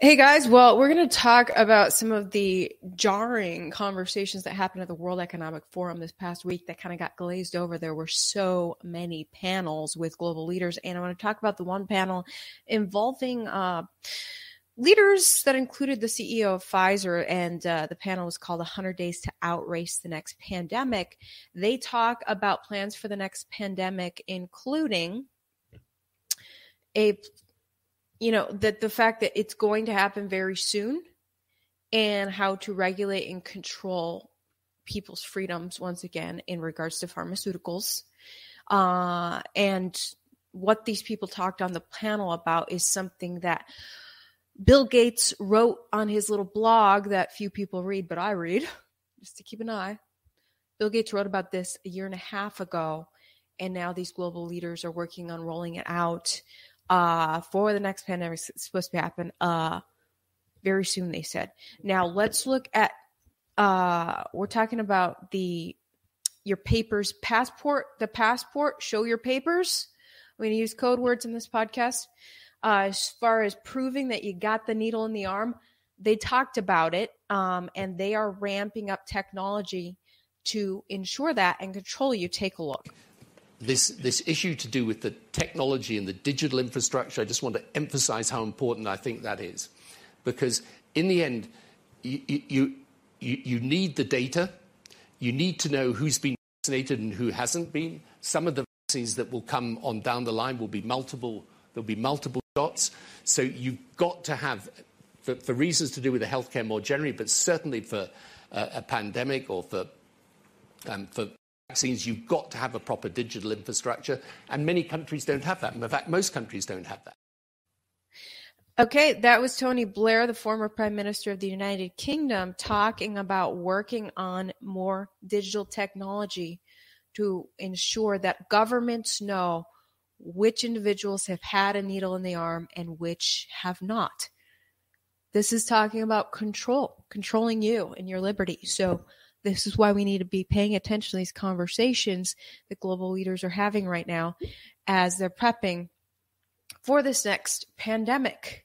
Hey guys, well, we're going to talk about some of the jarring conversations that happened at the World Economic Forum this past week that kind of got glazed over. There were so many panels with global leaders, and I want to talk about the one panel involving uh, leaders that included the CEO of Pfizer, and uh, the panel was called 100 Days to Outrace the Next Pandemic. They talk about plans for the next pandemic, including a you know that the fact that it's going to happen very soon and how to regulate and control people's freedoms once again in regards to pharmaceuticals uh, and what these people talked on the panel about is something that bill gates wrote on his little blog that few people read but i read just to keep an eye. Bill gates wrote about this a year and a half ago and now these global leaders are working on rolling it out uh, for the next pandemic. Supposed to happen uh, very soon, they said. Now, let's look at, uh, we're talking about the your papers passport, the passport, show your papers. I'm going to use code words in this podcast. Uh, as far as proving that you got the needle in the arm, they talked about it um, and they are ramping up technology to ensure that and control you. Take a look this, issue to do with the technology and the digital infrastructure, I just want to emphasize how important I think that is. Because in the end, you, need the data. You need to know who's been vaccinated and who hasn't been. Some of the vaccines that will come on down the line will be multiple, there'll be multiple shots. So you've got to have, for, reasons to do with the healthcare more generally, but certainly for a pandemic or for, um, for vaccines, you've got to have a proper digital infrastructure, and many countries don't have that. In fact, most countries don't have that. Okay, that was Tony Blair, the former Prime Minister of the United Kingdom, talking about working on more digital technology to ensure that governments know which individuals have had a needle in the arm and which have not. This is talking about control, controlling you and your liberty. So, this is why we need to be paying attention to these conversations that global leaders are having right now as they're prepping for this next pandemic.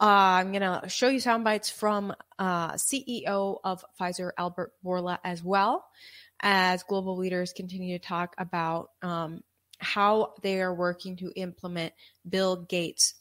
Uh, I'm going to show you sound bites from uh, CEO of Pfizer, Albert Bourla, as well as global leaders continue to talk about um, how they are working to implement Bill Gates'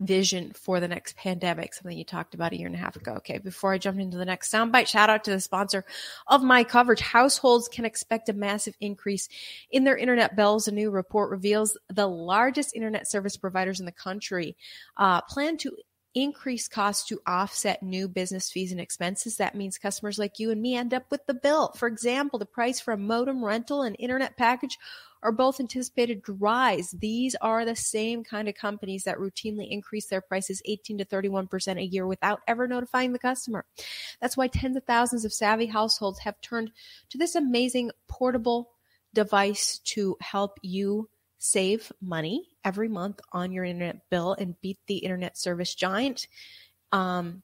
vision for the next pandemic, something you talked about a year and a half ago. Okay, before I jump into the next soundbite, shout out to the sponsor of my coverage. Households can expect a massive increase in their internet bills. A new report reveals the largest internet service providers in the country uh, plan to increase costs to offset new business fees and expenses. That means customers like you and me end up with the bill. For example, the price for a modem rental and internet package are both anticipated to rise. These are the same kind of companies that routinely increase their prices 18 to 31% a year without ever notifying the customer. That's why tens of thousands of savvy households have turned to this amazing portable device to help you save money every month on your internet bill and beat the internet service giant. Um,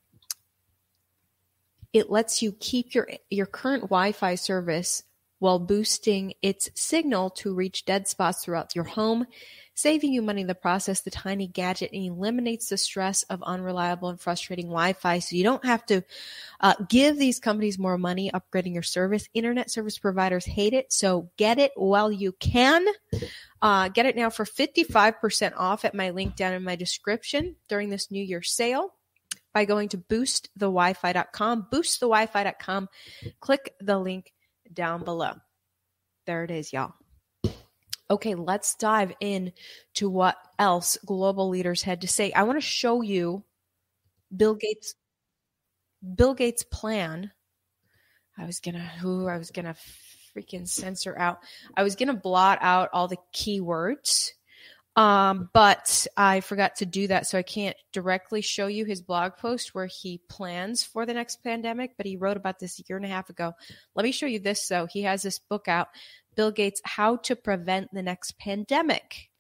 it lets you keep your your current Wi-Fi service while boosting its signal to reach dead spots throughout your home, saving you money in the process. The tiny gadget eliminates the stress of unreliable and frustrating Wi Fi so you don't have to uh, give these companies more money upgrading your service. Internet service providers hate it, so get it while you can. Uh, get it now for 55% off at my link down in my description during this New Year sale by going to boostthewifi.com, boostthewifi.com. Click the link down below. There it is, y'all. Okay, let's dive in to what else global leaders had to say. I want to show you Bill Gates Bill Gates plan. I was gonna who I was gonna freaking censor out. I was gonna blot out all the keywords um, but I forgot to do that, so I can't directly show you his blog post where he plans for the next pandemic, but he wrote about this a year and a half ago. Let me show you this though. He has this book out, Bill Gates, How to Prevent the Next Pandemic.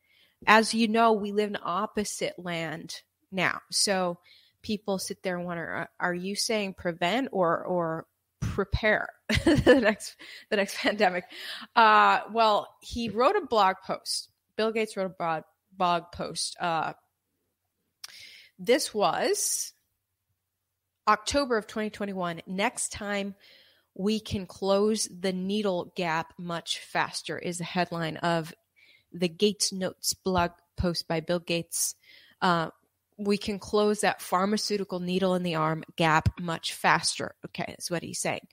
As you know, we live in opposite land now. So people sit there and wonder, are you saying prevent or or prepare the next the next pandemic? Uh, well, he wrote a blog post Bill Gates wrote a blog, blog post. Uh, this was October of 2021, next time we can close the needle gap much faster, is the headline of the Gates Notes blog post by Bill Gates. Uh, we can close that pharmaceutical needle in the arm gap much faster. Okay, that's what he's saying.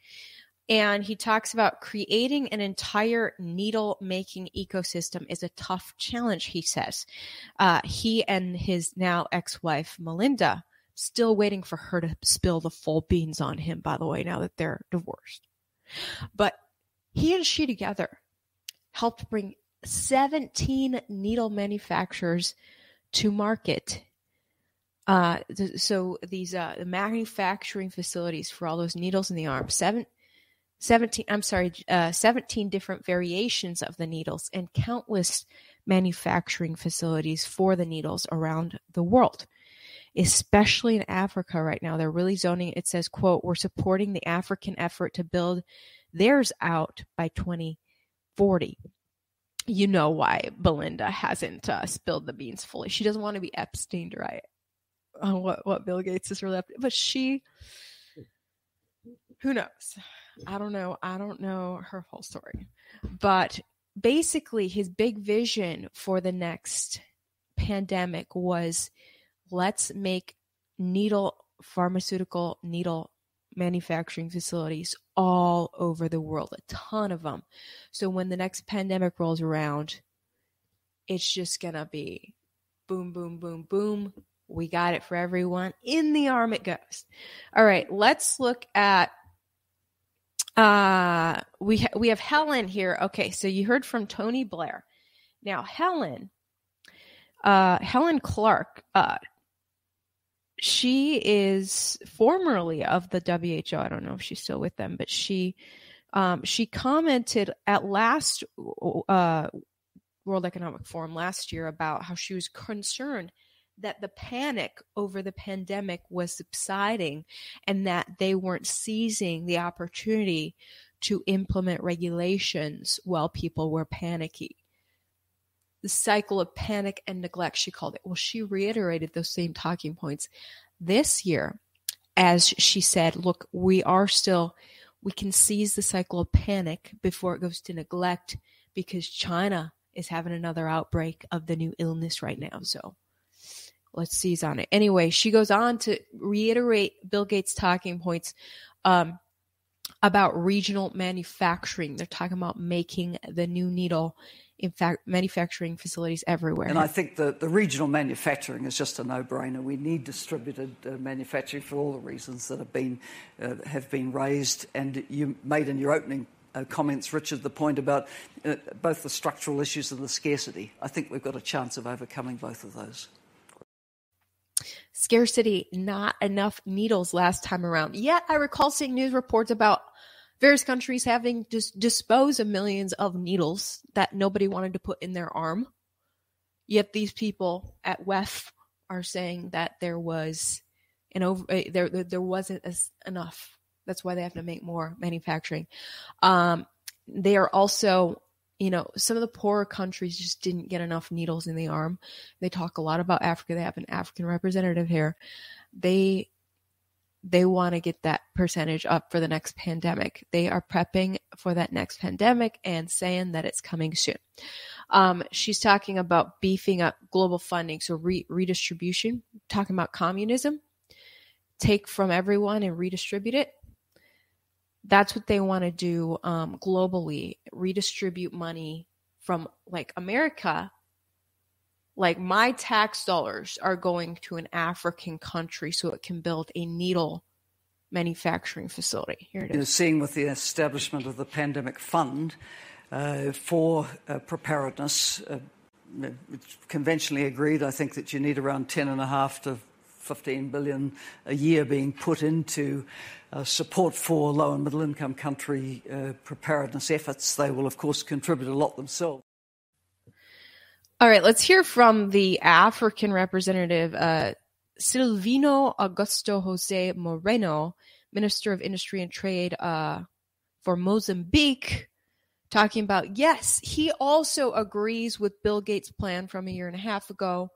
And he talks about creating an entire needle making ecosystem is a tough challenge, he says. Uh, he and his now ex wife, Melinda, still waiting for her to spill the full beans on him, by the way, now that they're divorced. But he and she together helped bring 17 needle manufacturers to market. Uh, so these uh, the manufacturing facilities for all those needles in the arm, seven, 17 i'm sorry uh, 17 different variations of the needles and countless manufacturing facilities for the needles around the world especially in africa right now they're really zoning it says quote we're supporting the african effort to build theirs out by 2040 you know why Melinda hasn't uh, spilled the beans fully she doesn't want to be epstein right on what, what bill gates is really up to. but she who knows I don't know. I don't know her whole story. But basically, his big vision for the next pandemic was let's make needle pharmaceutical needle manufacturing facilities all over the world, a ton of them. So when the next pandemic rolls around, it's just going to be boom, boom, boom, boom. We got it for everyone. In the arm it goes. All right, let's look at uh, we ha- we have Helen here. Okay, so you heard from Tony Blair. Now Helen, uh, Helen Clark, uh, she is formerly of the WHO. I don't know if she's still with them, but she um, she commented at last uh, World Economic Forum last year about how she was concerned that the panic over the pandemic was subsiding and that they weren't seizing the opportunity to implement regulations while people were panicky. The cycle of panic and neglect, she called it. Well, she reiterated those same talking points this year as she said, look, we are still, we can seize the cycle of panic before it goes to neglect because China is having another outbreak of the new illness right now. So let's seize on it. Anyway, she goes on to reiterate Bill Gates' talking points um, about regional manufacturing. They're talking about making the new needle in fact manufacturing facilities everywhere. And I think the, the regional manufacturing is just a no-brainer. We need distributed uh, manufacturing for all the reasons that have been uh, have been raised. And you made in your opening uh, comments, Richard, the point about uh, both the structural issues and the scarcity. I think we've got a chance of overcoming both of those scarcity, not enough needles last time around. Yet I recall seeing news reports about various countries having just disposed of millions of needles that nobody wanted to put in their arm. Yet these people at WEF are saying that there was an over uh, there there wasn't as enough. That's why they have to make more manufacturing. Um, they are also you know, some of the poorer countries just didn't get enough needles in the arm. They talk a lot about Africa. They have an African representative here. They they want to get that percentage up for the next pandemic. They are prepping for that next pandemic and saying that it's coming soon. Um, she's talking about beefing up global funding, so re- redistribution, talking about communism, take from everyone and redistribute it that's what they want to do um, globally redistribute money from like america like my tax dollars are going to an african country so it can build a needle manufacturing facility here it is You're seeing with the establishment of the pandemic fund uh, for uh, preparedness uh, it's conventionally agreed i think that you need around 10 and a half to 15 billion a year being put into uh, support for low and middle income country uh, preparedness efforts. They will, of course, contribute a lot themselves. All right, let's hear from the African representative, uh, Silvino Augusto Jose Moreno, Minister of Industry and Trade uh, for Mozambique, talking about yes, he also agrees with Bill Gates' plan from a year and a half ago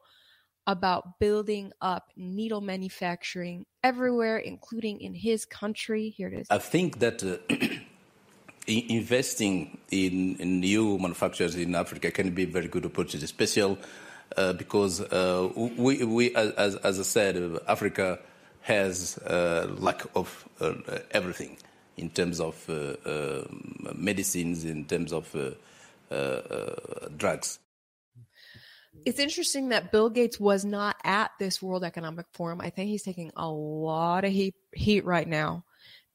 about building up needle manufacturing everywhere, including in his country. Here it is. I think that uh, investing in, in, new manufacturers in Africa can be a very good opportunity, especially uh, because uh, we, we as, as, I said, Africa has a lack of uh, everything in terms of uh, uh, medicines, in terms of drugs. It's interesting that Bill Gates was not at this World Economic Forum. I think he's taking a lot of heat, heat right now.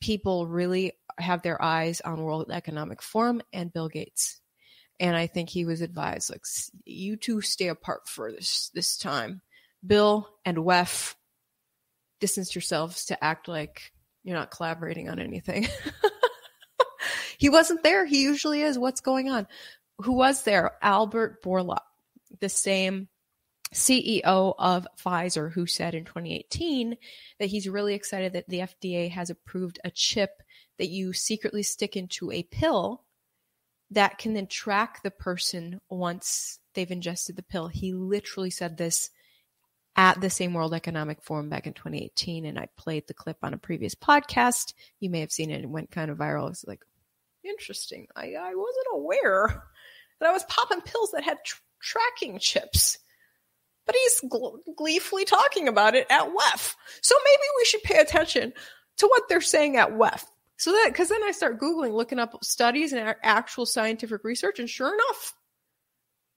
People really have their eyes on World Economic Forum and Bill Gates. And I think he was advised, like, you two stay apart for this this time. Bill and WEF, distance yourselves to act like you're not collaborating on anything. he wasn't there. He usually is. What's going on? Who was there? Albert Bourla the same CEO of Pfizer, who said in 2018 that he's really excited that the FDA has approved a chip that you secretly stick into a pill that can then track the person once they've ingested the pill. He literally said this at the same World Economic Forum back in 2018, and I played the clip on a previous podcast. You may have seen it; it went kind of viral. It's like interesting. I, I wasn't aware that I was popping pills that had tr- tracking chips. But he's gleefully talking about it at WEF. So maybe we should pay attention to what they're saying at WEF. So that, because then I start Googling, looking up studies and actual scientific research, and sure enough,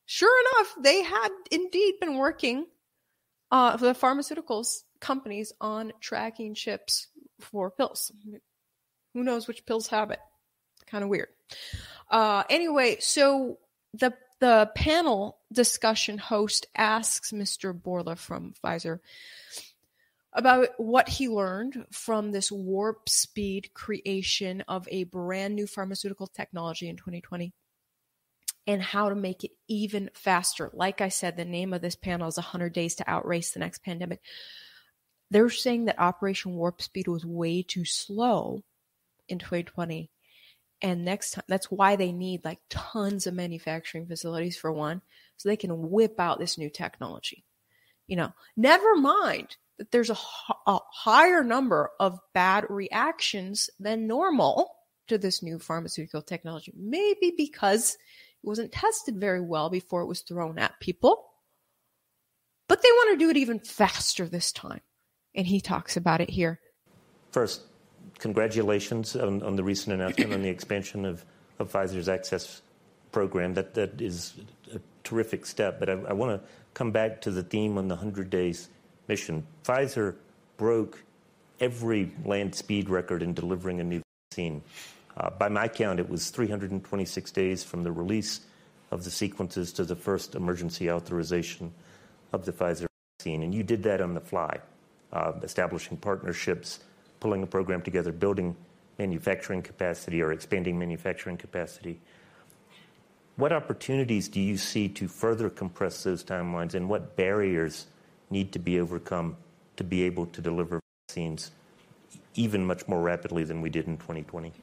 sure enough, they had indeed been working uh, for the pharmaceuticals companies on tracking chips for pills. Who knows which pills have it? Kind of weird. Uh, anyway, so the the panel discussion host asks Mr. Bourla from Pfizer about what he learned from this warp speed creation of a brand new pharmaceutical technology in 2020 and how to make it even faster. Like I said, the name of this panel is 100 Days to Outrace the Next Pandemic. They're saying that Operation Warp Speed was way too slow in 2020 and next time, that's why they need like tons of manufacturing facilities for one, so they can whip out this new technology. You know, never mind there's a, a higher number of bad reactions than normal to this new pharmaceutical technology. Maybe because it wasn't tested very well before it was thrown at people. But they want to do it even faster this time. And he talks about it here. First, congratulations on, on the recent announcement on the expansion of, of Pfizer's access program. That that is a terrific step. But I, I want to come back to the theme on the 100 days mission. Pfizer broke every land speed record in delivering a new vaccine. Uh, by my count, it was 326 days from the release of the sequences to the first emergency authorization of the Pfizer vaccine. And you did that on the fly, uh, establishing partnerships pulling a program together, building manufacturing capacity or expanding manufacturing capacity. What opportunities do you see to further compress those timelines, and what barriers need to be overcome to be able to deliver vaccines even much more rapidly than we did in 2020?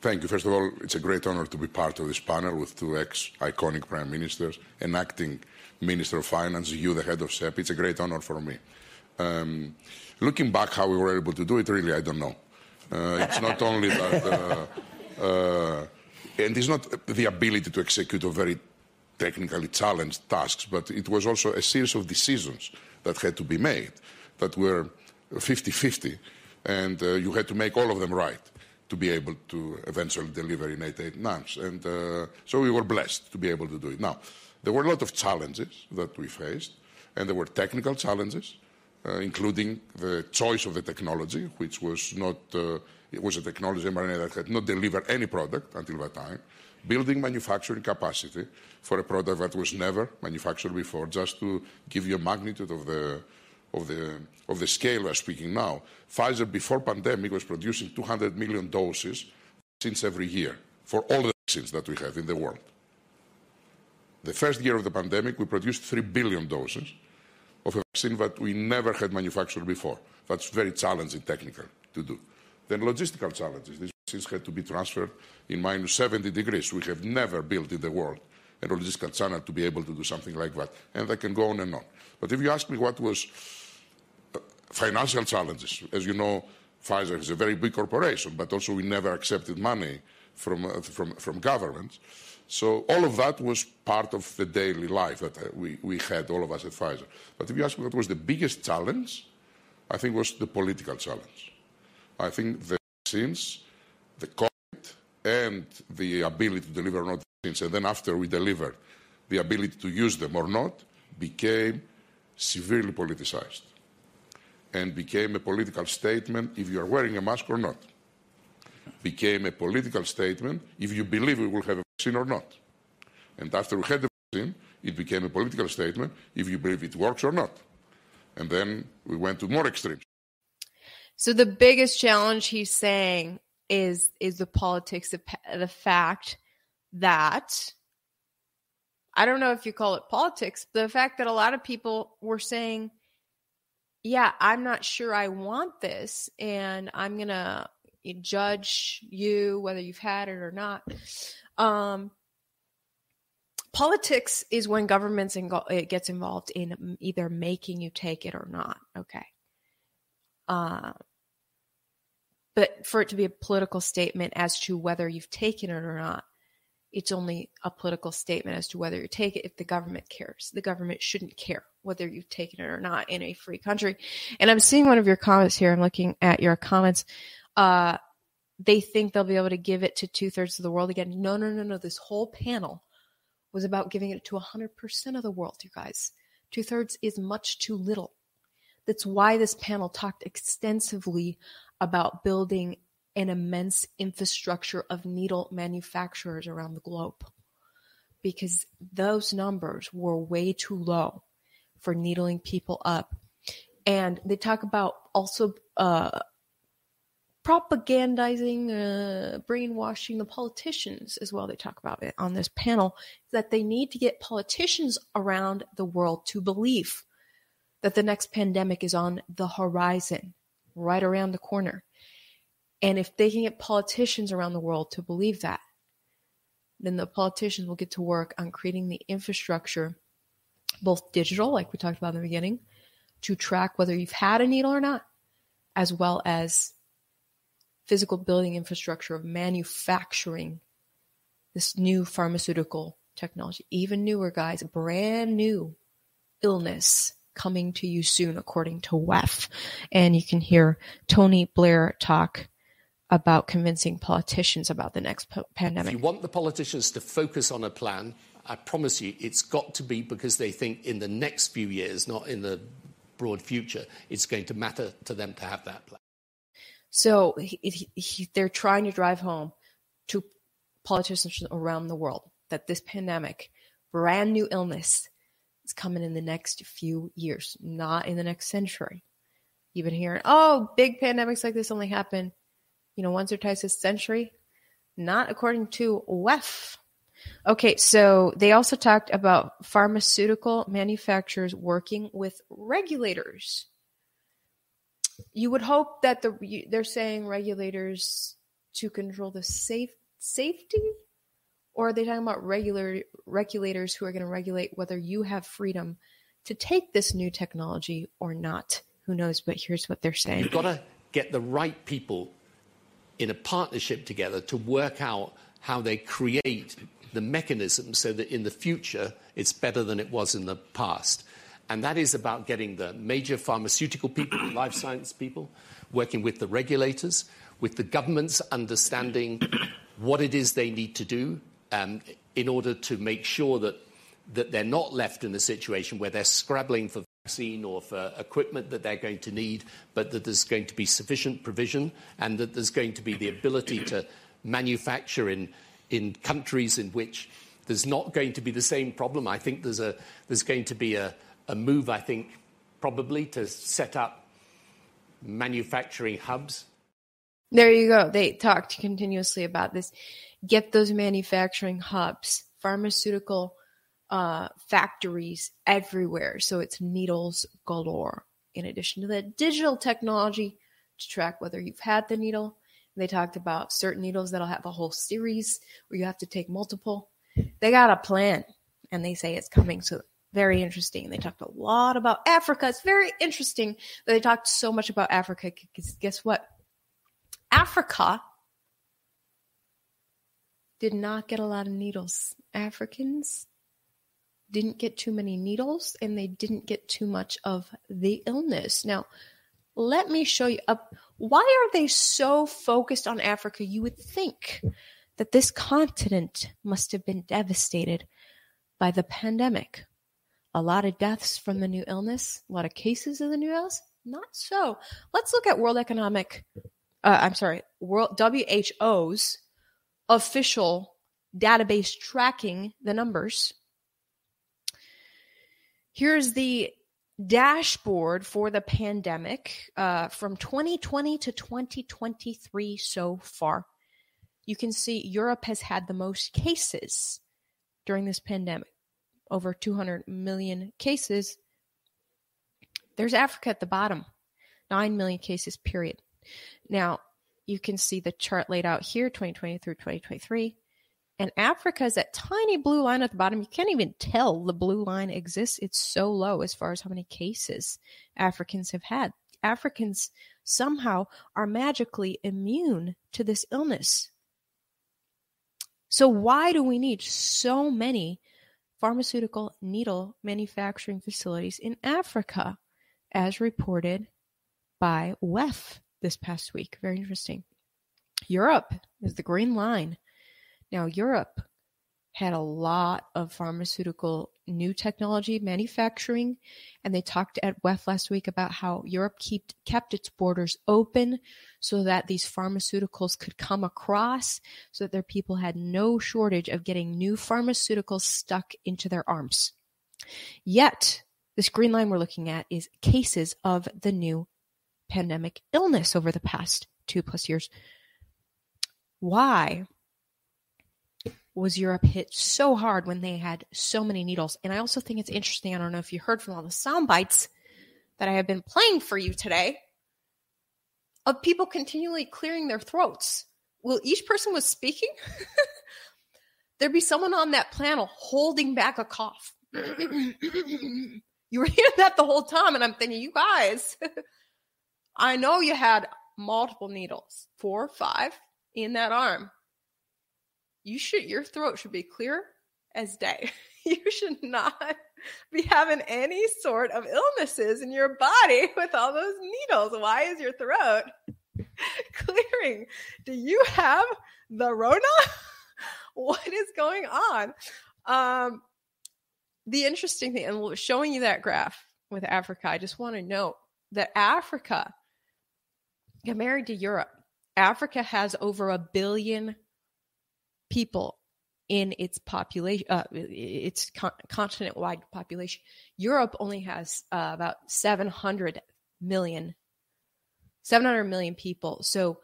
Thank you. First of all, it's a great honor to be part of this panel with two ex-iconic prime ministers, an acting minister of finance, you, the head of CEPI. It's a great honor for me. Um, looking back, how we were able to do it, really, I don't know. Uh, it's not only that, uh, uh, and it's not the ability to execute a very technically challenged tasks, but it was also a series of decisions that had to be made that were 50-50, and uh, you had to make all of them right to be able to eventually deliver in eight, eight months. And uh, so we were blessed to be able to do it. Now, there were a lot of challenges that we faced, and there were technical challenges, uh, including the choice of the technology, which was not, uh, it was a technology mRNA that had not delivered any product until that time, building manufacturing capacity for a product that was never manufactured before, just to give you a magnitude of the, of the, of the scale we're speaking now. Pfizer, before pandemic, was producing 200 million doses since every year for all the vaccines that we have in the world. The first year of the pandemic, we produced 3 billion doses of a vaccine that we never had manufactured before. That's very challenging technical to do. Then logistical challenges. Had to be transferred in minus 70 degrees. We have never built in the world and logistical channel to be able to do something like that. And I can go on and on. But if you ask me what was uh, financial challenges, as you know, Pfizer is a very big corporation, but also we never accepted money from, uh, from, from governments. So all of that was part of the daily life that uh, we, we had, all of us at Pfizer. But if you ask me what was the biggest challenge, I think was the political challenge. I think the vaccines, the COVID, and the ability to deliver or not vaccines, and then after we delivered, the ability to use them or not, became severely politicized and became a political statement if you are wearing a mask or not. Became a political statement if you believe we will have a vaccine or not. And after we had the vaccine, it became a political statement if you believe it works or not. And then we went to more extremes. So the biggest challenge he's saying is is the politics of the fact that I don't know if you call it politics, the fact that a lot of people were saying, "Yeah, I'm not sure I want this, and I'm gonna judge you whether you've had it or not." Um, politics is when governments and it gets involved in either making you take it or not. Okay. Uh, but for it to be a political statement as to whether you've taken it or not, it's only a political statement as to whether you take it if the government cares. The government shouldn't care whether you've taken it or not in a free country. And I'm seeing one of your comments here. I'm looking at your comments. Uh, they think they'll be able to give it to two thirds of the world again. No, no, no, no. This whole panel was about giving it to 100% of the world, you guys. Two thirds is much too little. That's why this panel talked extensively about building an immense infrastructure of needle manufacturers around the globe because those numbers were way too low for needling people up. And they talk about also uh, propagandizing, uh, brainwashing the politicians as well. They talk about it on this panel that they need to get politicians around the world to believe that the next pandemic is on the horizon, right around the corner. And if they can get politicians around the world to believe that, then the politicians will get to work on creating the infrastructure, both digital, like we talked about in the beginning, to track whether you've had a needle or not, as well as physical building infrastructure of manufacturing this new pharmaceutical technology, even newer, guys, brand new illness coming to you soon, according to WEF. And you can hear Tony Blair talk about convincing politicians about the next po- pandemic. If you want the politicians to focus on a plan, I promise you it's got to be because they think in the next few years, not in the broad future, it's going to matter to them to have that plan. So he, he, they're trying to drive home to politicians around the world that this pandemic, brand new illness, is coming in the next few years, not in the next century. You've been hearing, oh, big pandemics like this only happen, you know, once or twice a century. Not according to WEF. Okay, so they also talked about pharmaceutical manufacturers working with regulators you would hope that the they're saying regulators to control the safe safety or are they talking about regular regulators who are going to regulate whether you have freedom to take this new technology or not? Who knows but here's what they're saying. You've got to get the right people in a partnership together to work out how they create the mechanism so that in the future it's better than it was in the past. And that is about getting the major pharmaceutical people, life science people, working with the regulators, with the governments understanding what it is they need to do Um, in order to make sure that, that they're not left in a situation where they're scrabbling for vaccine or for equipment that they're going to need, but that there's going to be sufficient provision and that there's going to be the ability to manufacture in, in countries in which there's not going to be the same problem. I think there's, a, there's going to be a, a move, I think, probably to set up manufacturing hubs. There you go. They talked continuously about this. Get those manufacturing hubs, pharmaceutical uh, factories everywhere. So it's needles galore. In addition to the digital technology to track whether you've had the needle. They talked about certain needles that'll have a whole series where you have to take multiple they got a plan and they say it's coming. So very interesting. They talked a lot about Africa. It's very interesting that they talked so much about Africa because guess what? Africa did not get a lot of needles. Africans didn't get too many needles and they didn't get too much of the illness. Now, let me show you. Why are they so focused on Africa? You would think that this continent must have been devastated by the pandemic. A lot of deaths from the new illness, a lot of cases of the new illness. Not so. Let's look at World Economic, uh, I'm sorry, World WHO's official database tracking the numbers. Here's the dashboard for the pandemic uh, from 2020 to 2023 so far. You can see Europe has had the most cases during this pandemic, over 200 million cases. There's Africa at the bottom, 9 million cases, period. Now, you can see the chart laid out here 2020 through 2023 and Africa is that tiny blue line at the bottom. You can't even tell the blue line exists. It's so low as far as how many cases Africans have had. Africans somehow are magically immune to this illness. So, why do we need so many pharmaceutical needle manufacturing facilities in Africa, as reported by WEF this past week? Very interesting. Europe is the green line. Now, Europe had a lot of pharmaceutical new technology manufacturing, and they talked at WEF last week about how Europe kept kept its borders open so that these pharmaceuticals could come across, so that their people had no shortage of getting new pharmaceuticals stuck into their arms. Yet, this green line we're looking at is cases of the new pandemic illness over the past two plus years. Why? was Europe hit so hard when they had so many needles. And I also think it's interesting. I don't know if you heard from all the sound bites that I have been playing for you today of people continually clearing their throats. Well, each person was speaking. There'd be someone on that panel holding back a cough. you were hearing that the whole time, and I'm thinking, you guys, I know you had multiple needles, four or five in that arm you should your throat should be clear as day. You should not be having any sort of illnesses in your body with all those needles. Why is your throat clearing? Do you have the Rona? what is going on? Um, the interesting thing, and showing you that graph with Africa, I just want to note that Africa got married to Europe. Africa has over a billion people in its population, uh, its con- continent-wide population. Europe only has uh, about 700 million, 700 million people. So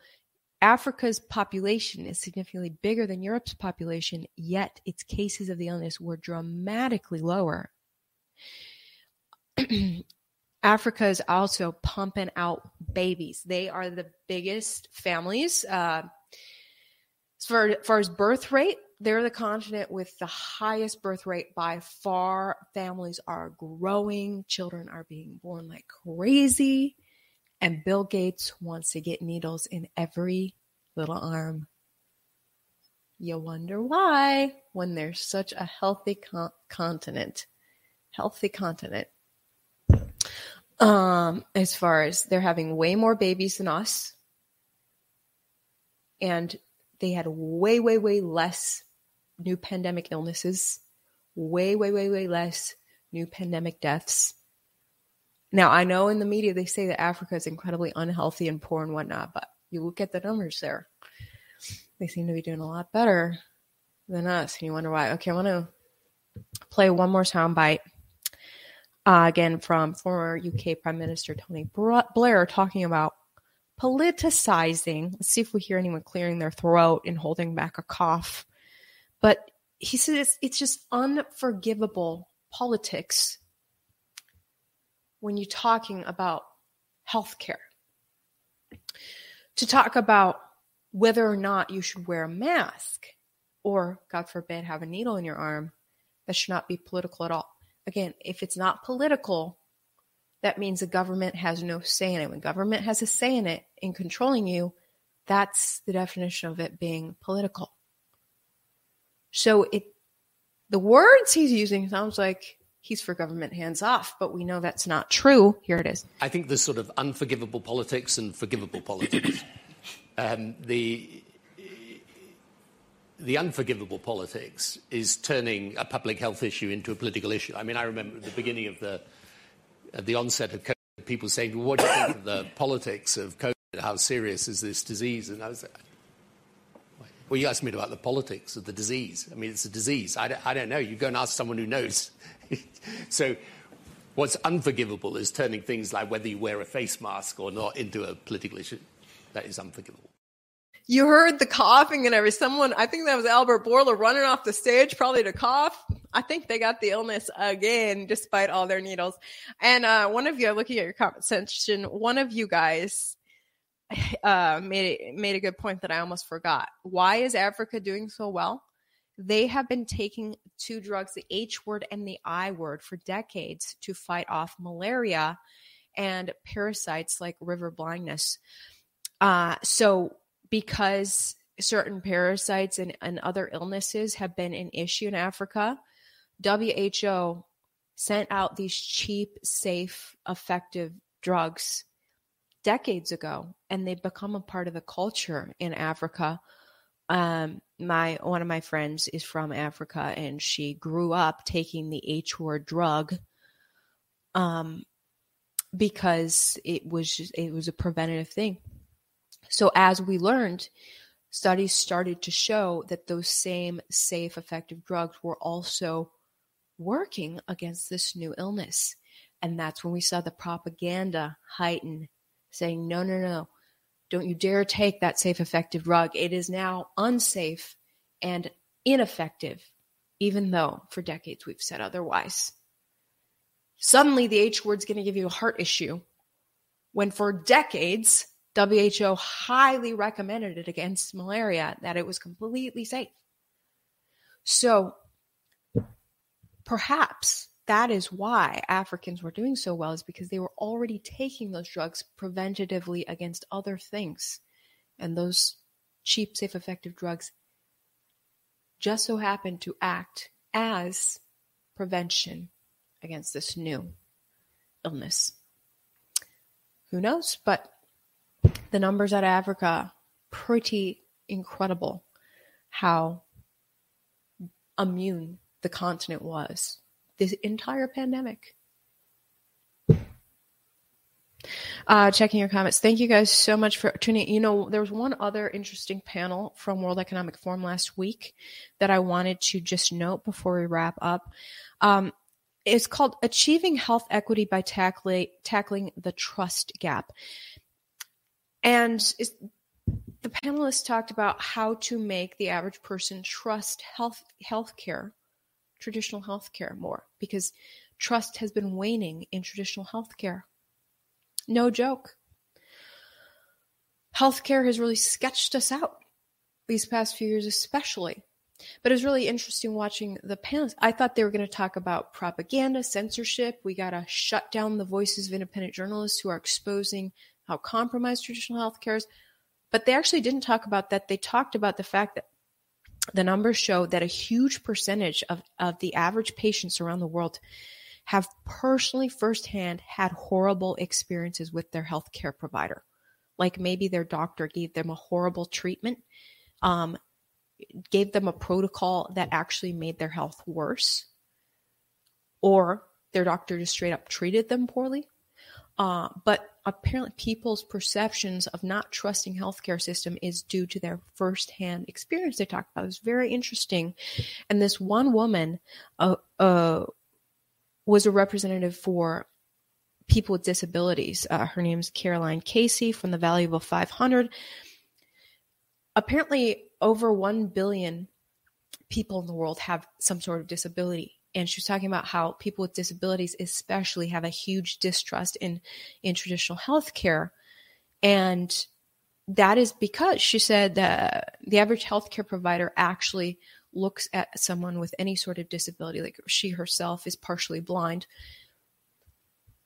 Africa's population is significantly bigger than Europe's population, yet its cases of the illness were dramatically lower. Africa is also pumping out babies. They are the biggest families. Uh, as far, as far as birth rate, they're the continent with the highest birth rate by far. Families are growing, children are being born like crazy, and Bill Gates wants to get needles in every little arm. You wonder why when there's such a healthy con- continent. Healthy continent. Um, as far as they're having way more babies than us. And they had way, way, way less new pandemic illnesses, way, way, way, way less new pandemic deaths. Now, I know in the media they say that Africa is incredibly unhealthy and poor and whatnot, but you look at the numbers there. They seem to be doing a lot better than us. And you wonder why. Okay, I want to play one more soundbite. Uh, again, from former UK Prime Minister Tony Blair talking about politicizing. Let's see if we hear anyone clearing their throat and holding back a cough. But he says it's, it's just unforgivable politics when you're talking about healthcare. To talk about whether or not you should wear a mask or, God forbid, have a needle in your arm, that should not be political at all. Again, if it's not political, that means the government has no say in it. When government has a say in it, in controlling you, that's the definition of it being political. So it the words he's using sounds like he's for government hands off, but we know that's not true. Here it is. I think there's sort of unforgivable politics and forgivable politics. Um, the the unforgivable politics is turning a public health issue into a political issue. I mean, I remember at the beginning of the at the onset of COVID, people saying, well, "What do you think of the politics of COVID? How serious is this disease?" And I was like, well, you asked me about the politics of the disease. I mean, it's a disease. I don't, I don't know. You go and ask someone who knows. so, what's unforgivable is turning things like whether you wear a face mask or not into a political issue. That is unforgivable. You heard the coughing and every someone. I think that was Albert Bourla running off the stage, probably to cough. I think they got the illness again, despite all their needles. And uh, one of you, looking at your comment section, one of you guys uh, made made a good point that I almost forgot. Why is Africa doing so well? They have been taking two drugs, the H word and the I word, for decades to fight off malaria and parasites like river blindness. Uh, so, because certain parasites and, and other illnesses have been an issue in Africa, WHO sent out these cheap, safe, effective drugs decades ago and they've become a part of the culture in Africa. Um, my one of my friends is from Africa and she grew up taking the H word drug um, because it was just, it was a preventative thing. So as we learned, studies started to show that those same safe effective drugs were also working against this new illness. And that's when we saw the propaganda heighten saying, no, no, no, don't you dare take that safe, effective drug. It is now unsafe and ineffective, even though for decades we've said otherwise. Suddenly, the H word's going to give you a heart issue when for decades, WHO highly recommended it against malaria, that it was completely safe. So perhaps that is why Africans were doing so well is because they were already taking those drugs preventatively against other things. And those cheap, safe, effective drugs just so happened to act as prevention against this new illness. Who knows? But the numbers out of Africa, pretty incredible how immune the continent was this entire pandemic. Uh, checking your comments. Thank you guys so much for tuning. You know, there was one other interesting panel from World Economic Forum last week that I wanted to just note before we wrap up. Um, it's called Achieving Health Equity by Tackling, Tackling the Trust Gap. And the panelists talked about how to make the average person trust health healthcare traditional healthcare more because trust has been waning in traditional healthcare. No joke. Healthcare has really sketched us out these past few years, especially. But it was really interesting watching the panelists. I thought they were going to talk about propaganda, censorship. We got to shut down the voices of independent journalists who are exposing how compromised traditional healthcare is. But they actually didn't talk about that. They talked about the fact that the numbers show that a huge percentage of, of the average patients around the world have personally firsthand had horrible experiences with their healthcare provider. Like maybe their doctor gave them a horrible treatment, um, gave them a protocol that actually made their health worse, or their doctor just straight up treated them poorly. Uh, but apparently people's perceptions of not trusting healthcare system is due to their firsthand experience they talked about. Was very interesting. And this one woman uh, uh, was a representative for people with disabilities. Uh, her name is Caroline Casey from the Valuable 500. Apparently, over 1 billion people in the world have some sort of disability and she was talking about how people with disabilities especially have a huge distrust in in traditional healthcare and that is because she said that the average healthcare provider actually looks at someone with any sort of disability, like she herself is partially blind,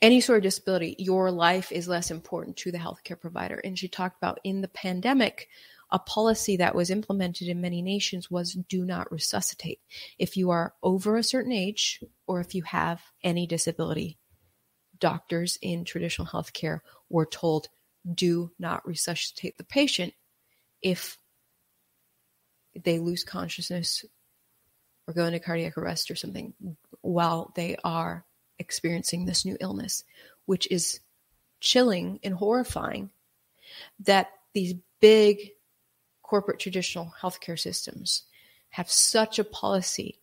any sort of disability, your life is less important to the healthcare provider. And she talked about in the pandemic, a policy that was implemented in many nations was do not resuscitate. If you are over a certain age or if you have any disability, doctors in traditional healthcare were told do not resuscitate the patient if they lose consciousness or go into cardiac arrest or something while they are experiencing this new illness, which is chilling and horrifying that these big corporate traditional healthcare systems have such a policy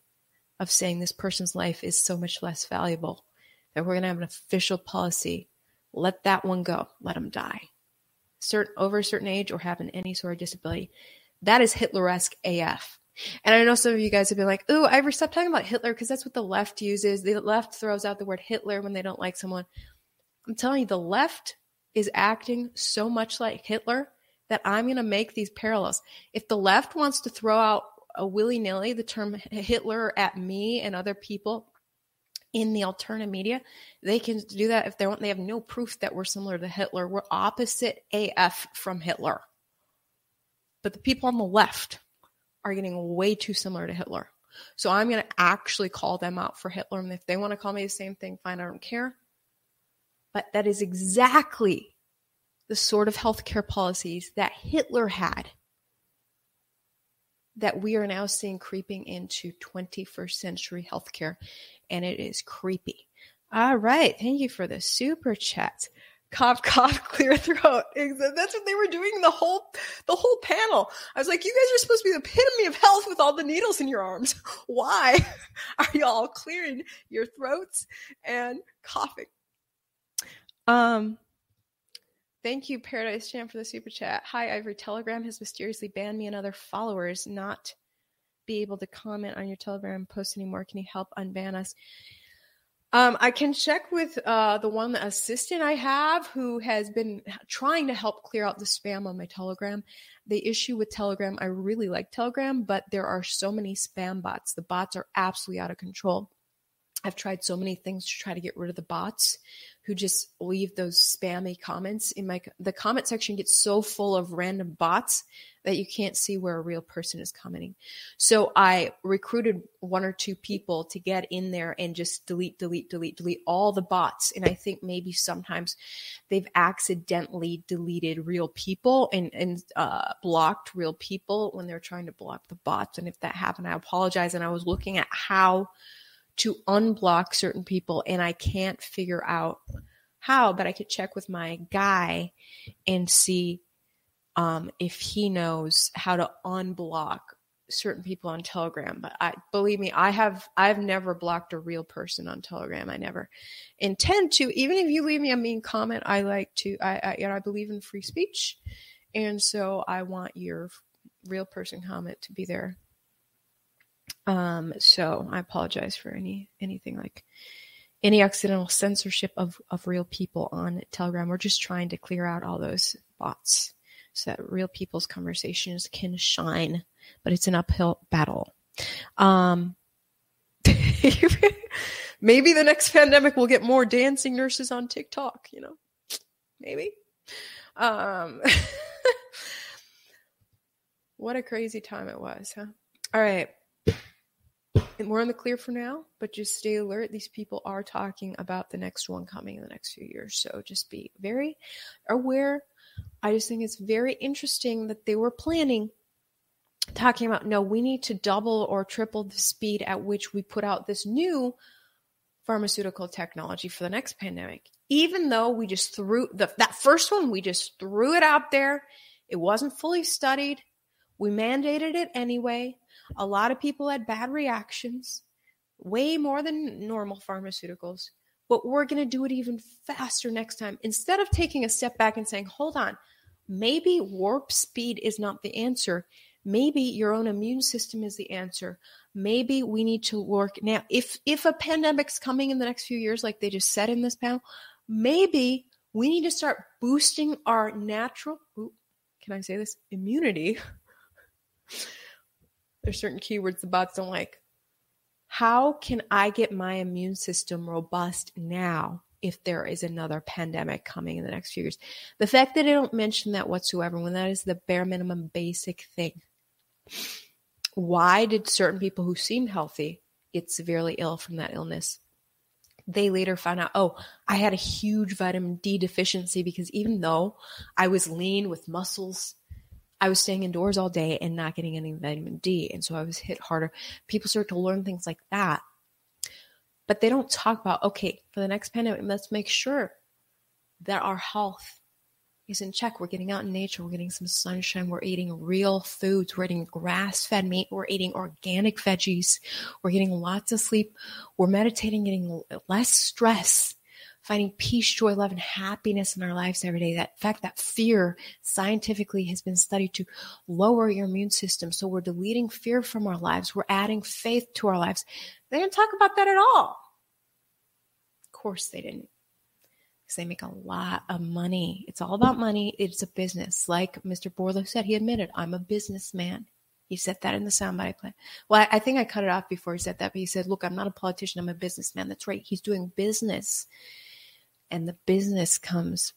of saying this person's life is so much less valuable that we're going to have an official policy. Let that one go. Let them die. Certain, over a certain age or having any sort of disability. That is Hitleresque AF. And I know some of you guys have been like, ooh, Ivory, stop talking about Hitler because that's what the left uses. The left throws out the word Hitler when they don't like someone. I'm telling you, the left is acting so much like Hitler that I'm going to make these parallels. If the left wants to throw out a willy nilly the term Hitler at me and other people in the alternative media, they can do that if they want. They have no proof that we're similar to Hitler. We're opposite AF from Hitler. But the people on the left are getting way too similar to Hitler. So I'm going to actually call them out for Hitler. And if they want to call me the same thing, fine, I don't care. But that is exactly the sort of healthcare policies that Hitler had that we are now seeing creeping into 21st century healthcare. And it is creepy. All right. Thank you for the super chat cough, cough, clear throat. That's what they were doing the whole the whole panel. I was like, you guys are supposed to be the epitome of health with all the needles in your arms. Why are y'all clearing your throats and coughing? Um Thank you, Paradise Jam, for the super chat. Hi, Ivory. Telegram has mysteriously banned me and other followers not be able to comment on your Telegram post anymore. Can you help unban us? Um, I can check with uh, the one assistant I have who has been trying to help clear out the spam on my Telegram. The issue with Telegram, I really like Telegram, but there are so many spam bots. The bots are absolutely out of control. I've tried so many things to try to get rid of the bots who just leave those spammy comments in my the comment section gets so full of random bots that you can't see where a real person is commenting. So I recruited one or two people to get in there and just delete, delete, delete, delete all the bots. And I think maybe sometimes they've accidentally deleted real people and, and uh, blocked real people when they're trying to block the bots. And if that happened, I apologize. And I was looking at how to unblock certain people and I can't figure out how, but I could check with my guy and see um, if he knows how to unblock certain people on Telegram. But I believe me, I have I've never blocked a real person on Telegram. I never intend to. Even if you leave me a mean comment, I like to. I, I you know I believe in free speech, and so I want your real person comment to be there um, so I apologize for any anything like any accidental censorship of, of real people on Telegram. We're just trying to clear out all those bots so that real people's conversations can shine, but it's an uphill battle. Um, maybe the next pandemic will get more dancing nurses on TikTok, you know, maybe. Um, what a crazy time it was, huh? All right we're in the clear for now, but just stay alert. These people are talking about the next one coming in the next few years. So just be very aware. I just think it's very interesting that they were planning talking about no, we need to double or triple the speed at which we put out this new pharmaceutical technology for the next pandemic. Even though we just threw the, that first one, we just threw it out there. It wasn't fully studied. We mandated it anyway. A lot of people had bad reactions, way more than normal pharmaceuticals. But we're going to do it even faster next time. Instead of taking a step back and saying, hold on, maybe warp speed is not the answer. Maybe your own immune system is the answer. Maybe we need to work now. If if a pandemic's coming in the next few years, like they just said in this panel, maybe we need to start boosting our natural. Ooh, can I say this? Immunity. There's certain keywords the bots don't like. How can I get my immune system robust now if there is another pandemic coming in the next few years? The fact that I don't mention that whatsoever, when that is the bare minimum basic thing. Why did certain people who seemed healthy get severely ill from that illness? They later found out, oh, I had a huge vitamin D deficiency because even though I was lean with muscles, I was staying indoors all day and not getting any vitamin D. And so I was hit harder. People start to learn things like that. But they don't talk about, okay, for the next pandemic, let's make sure that our health is in check. We're getting out in nature. We're getting some sunshine. We're eating real foods. We're eating grass fed meat. We're eating organic veggies. We're getting lots of sleep. We're meditating, getting less stress, finding peace, joy, love, and happiness in our lives every day. That in fact, that fear scientifically has been studied to lower your immune system. So we're deleting fear from our lives. We're adding faith to our lives. They didn't talk about that at all. Of course they didn't because they make a lot of money. It's all about money. It's a business. Like Mr. Bourla said, he admitted, I'm a businessman. He said that in the soundbite I played. Well, I, think I cut it off before he said that, but he said, Look, I'm not a politician, I'm a businessman. That's right. He's doing business. And the business comes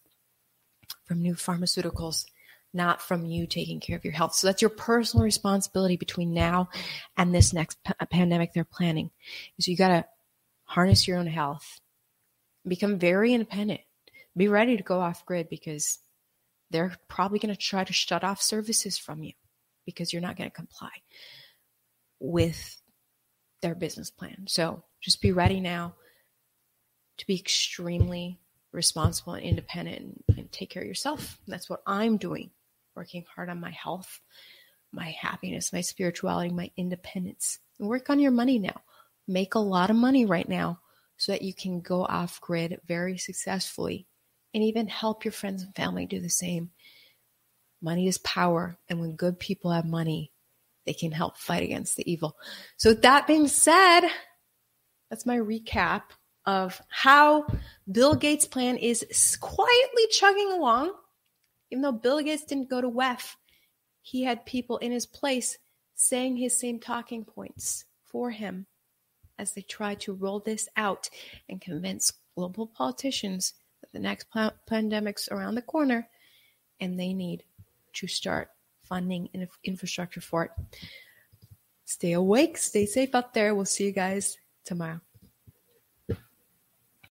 from new pharmaceuticals, not from you taking care of your health. So that's your personal responsibility between now and this next p- uh, pandemic they're planning. So you got to harness your own health become very independent. Be ready to go off grid because they're probably going to try to shut off services from you because you're not going to comply with their business plan. So just be ready now to be extremely responsible and independent and, and take care of yourself. that's what I'm doing, working hard on my health, my happiness, my spirituality, my independence. And work on your money now. Make a lot of money right now so that you can go off grid very successfully and even help your friends and family do the same. Money is power, and when good people have money, they can help fight against the evil. So, with that being said, that's my recap of how Bill Gates' plan is quietly chugging along. Even though Bill Gates didn't go to WEF, he had people in his place saying his same talking points for him as they try to roll this out and convince global politicians that the next pl- pandemic's around the corner and they need to start funding infrastructure for it. Stay awake, stay safe out there. We'll see you guys tomorrow.